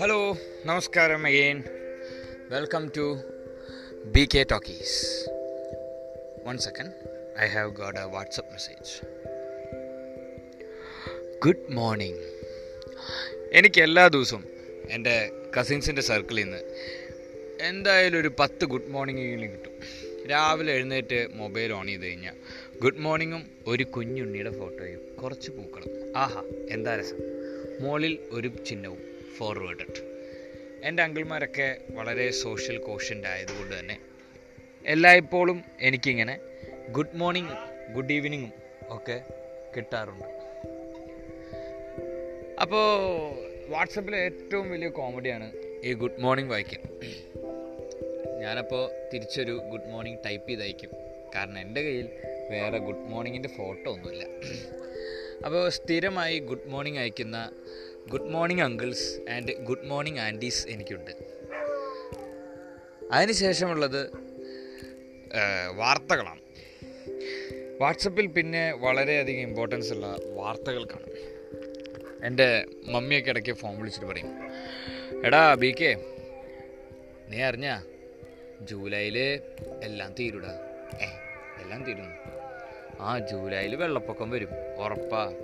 Hello നമസ്കാരം again welcome to B K talkies one second I have got a WhatsApp message good morning എനിക്ക് എല്ലാ ദിവസവും എന്റെ കസിൻസിന്റെ സർക്കിളിൽ നിന്ന് എന്തായാലും ഒരു പത്ത് ഗുഡ് മോർണിംഗ് കിട്ടും. രാവിലെ എഴുന്നേറ്റ് മൊബൈൽ ഓൺ ചെയ്ത് കഴിഞ്ഞാൽ ഗുഡ് മോർണിംഗും ഒരു കുഞ്ഞുണ്ണിയുടെ ഫോട്ടോയും കുറച്ച് പൂക്കളും. ആഹാ എന്താ രസം? മോളിൽ ഒരു ചിഹ്നവും ഫോർവേഡഡ് എന്റെ അങ്കിൾമാരൊക്കെ വളരെ സോഷ്യൽ കോഷ്യന്റ് ആയതുകൊണ്ട് തന്നെ എല്ലായ്പ്പോഴും എനിക്കിങ്ങനെ ഗുഡ് മോർണിംഗ് ഗുഡ് ഈവനിങ്ങും ഒക്കെ കിട്ടാറുണ്ട്. അപ്പോൾ വാട്സപ്പിലെ ഏറ്റവും വലിയ കോമഡിയാണ് ഈ ഗുഡ് മോർണിംഗ് വായിക്കും ഞാനപ്പോൾ തിരിച്ചൊരു ഗുഡ് മോർണിംഗ് ടൈപ്പ് ചെയ്ത് അയക്കും കാരണം എന്റെ കയ്യിൽ വേറെ ഗുഡ് മോർണിംഗിന്റെ ഫോട്ടോ ഒന്നുമില്ല. അപ്പോൾ സ്ഥിരമായി ഗുഡ് മോർണിംഗ് അയക്കുന്ന good morning uncles and good morning aunties എനിക്കുണ്ട്. അതിനുശേഷമുള്ളത് വാർത്തകളാണ്. വാട്സപ്പിൽ പിന്നെ വളരെയധികം ഇമ്പോർട്ടൻസ് ഉള്ള വാർത്തകൾക്കാണ്. എന്റെ മമ്മിയൊക്കെ ഇടയ്ക്ക് ഫോൺ വിളിച്ചിട്ട് പറയും എടാ ബി കെ നീ അറിഞ്ഞ ജൂലൈയിൽ എല്ലാം തീരുടാ? എല്ലാം തീരുന്നു. ആ ജൂലൈയിൽ വെള്ളപ്പൊക്കം വരും ഉറപ്പാ.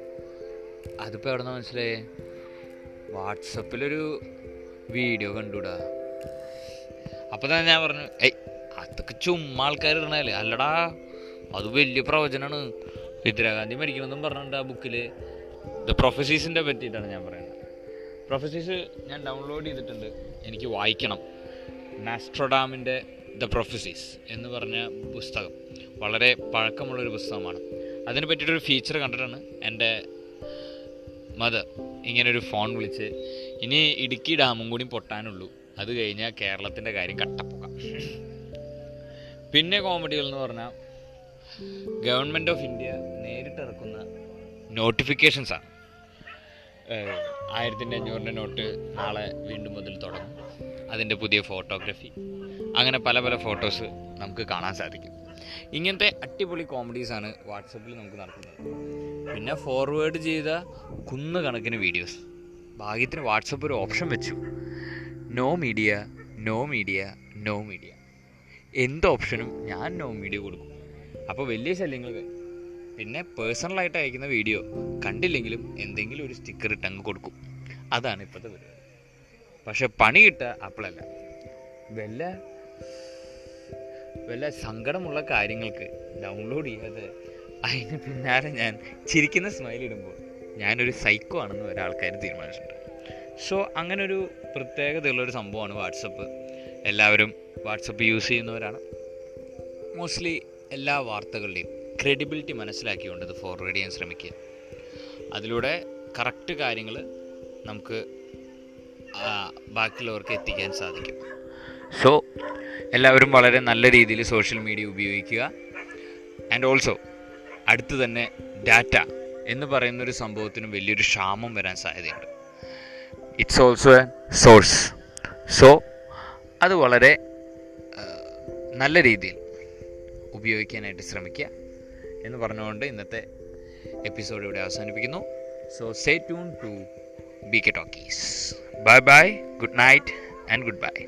അതിപ്പോൾ എവിടെ നിന്ന് മനസ്സിലായേ? വാട്സപ്പിലൊരു വീഡിയോ കണ്ടുടാ. അപ്പോൾ തന്നെ ഞാൻ പറഞ്ഞു ഏയ് അതൊക്കെ ചുമ്മാ ആൾക്കാർ ഇടണല്ലേ അല്ലടാ അത് വലിയ പ്രവചനമാണ് ഇന്ദിരാഗാന്ധി മരിക്കണമെന്നും പറഞ്ഞിട്ടുണ്ട് ആ ബുക്കിൽ ദ പ്രൊഫസീസിന്റെ പറ്റിയിട്ടാണ് ഞാൻ പറയുന്നത്. പ്രൊഫസീസ് ഞാൻ ഡൗൺലോഡ് ചെയ്തിട്ടുണ്ട്. എനിക്ക് വായിക്കണം. നാസ്ട്രോഡാമിന്റെ ദ പ്രൊഫസീസ് എന്ന് പറഞ്ഞ പുസ്തകം. വളരെ പഴക്കമുള്ളൊരു പുസ്തകമാണ്. അതിനെ പറ്റിയിട്ടൊരു ഫീച്ചർ കണ്ടിട്ടാണ് എന്റെ മദർ ഇങ്ങനൊരു ഫോൺ വിളിച്ച് ഇനി ഇടുക്കി ഡാമും കൂടി പൊട്ടാനുള്ളൂ. അത് കഴിഞ്ഞാൽ കേരളത്തിന്റെ കാര്യം കട്ടപ്പോകാം പിന്നെ കോമഡികൾ എന്ന് പറഞ്ഞാൽ ഗവൺമെന്റ് ഓഫ് ഇന്ത്യ നേരിട്ടിറക്കുന്ന നോട്ടിഫിക്കേഷൻസാണ് ആയിരത്തിന്റെ അഞ്ഞൂറിന്റെ നോട്ട് നാളെ വീണ്ടും മുതൽ തുടങ്ങും. അതിന്റെ പുതിയ ഫോട്ടോഗ്രാഫി അങ്ങനെ പല പല ഫോട്ടോസ് നമുക്ക് കാണാൻ സാധിക്കും. ഇങ്ങനത്തെ അടിപൊളി കോമഡീസാണ് വാട്സപ്പിൽ നമുക്ക് നടക്കുന്നത്. പിന്നെ ഫോർവേഡ് ചെയ്ത കുന്ന് കണക്കിന് വീഡിയോസ് ഭാഗ്യത്തിന് വാട്സപ്പ് ഒരു ഓപ്ഷൻ വെച്ചു. No media no media no media എന്ത് ഓപ്ഷനും ഞാൻ നോ മീഡിയ കൊടുക്കും. അപ്പോൾ വലിയ ശല്യങ്ങൾ പിന്നെ പേഴ്സണലായിട്ട് അയക്കുന്ന വീഡിയോ കണ്ടില്ലെങ്കിലും എന്തെങ്കിലും ഒരു സ്റ്റിക്കർ ഇട്ട് അങ്ങ് കൊടുക്കും. അതാണ് ഇപ്പോഴത്തെ പരിപാടി. പക്ഷെ പണി കിട്ടുക അപ്പോഴല്ല വല്ല വല്ല സങ്കടമുള്ള കാര്യങ്ങൾക്ക് ഡൗൺലോഡ് ചെയ്യാതെ അതിന് പിന്നാലെ ഞാൻ ചിരിക്കുന്ന സ്മൈൽ ഇടുമ്പോൾ ഞാനൊരു സൈക്കോ ആണെന്ന് ഒരാൾക്കാർ തീരുമാനിച്ചിട്ടുണ്ട്. സോ അങ്ങനൊരു പ്രത്യേകതയുള്ളൊരു സംഭവമാണ് വാട്സപ്പ്. എല്ലാവരും വാട്സപ്പ് യൂസ് ചെയ്യുന്നവരാണ്. മോസ്റ്റ്ലി എല്ലാ വാർത്തകളുടെയും ക്രെഡിബിലിറ്റി മനസ്സിലാക്കിക്കൊണ്ട് ഇത് ഫോർവേഡ് ചെയ്യാൻ ശ്രമിക്കുക. അതിലൂടെ കറക്റ്റ് കാര്യങ്ങൾ നമുക്ക് ബാക്കിയുള്ളവർക്ക് എത്തിക്കാൻ സാധിക്കും. സോ എല്ലാവരും വളരെ നല്ല രീതിയിൽ സോഷ്യൽ മീഡിയ ഉപയോഗിക്കുക. ആൻഡ് ഓൾസോ അടുത്ത് തന്നെ ഡാറ്റ എന്ന് പറയുന്നൊരു സംഭവത്തിനും വലിയൊരു ക്ഷാമം വരാൻ സാധ്യതയുണ്ട്. It's also a source so അത് വളരെ നല്ല രീതിയിൽ ഉപയോഗിക്കാനായിട്ട് ശ്രമിക്കുക എന്ന് പറഞ്ഞുകൊണ്ട് ഇന്നത്തെ എപ്പിസോഡ് ഇവിടെ അവസാനിപ്പിക്കുന്നു. So stay tuned to B K talkies bye bye good night and goodbye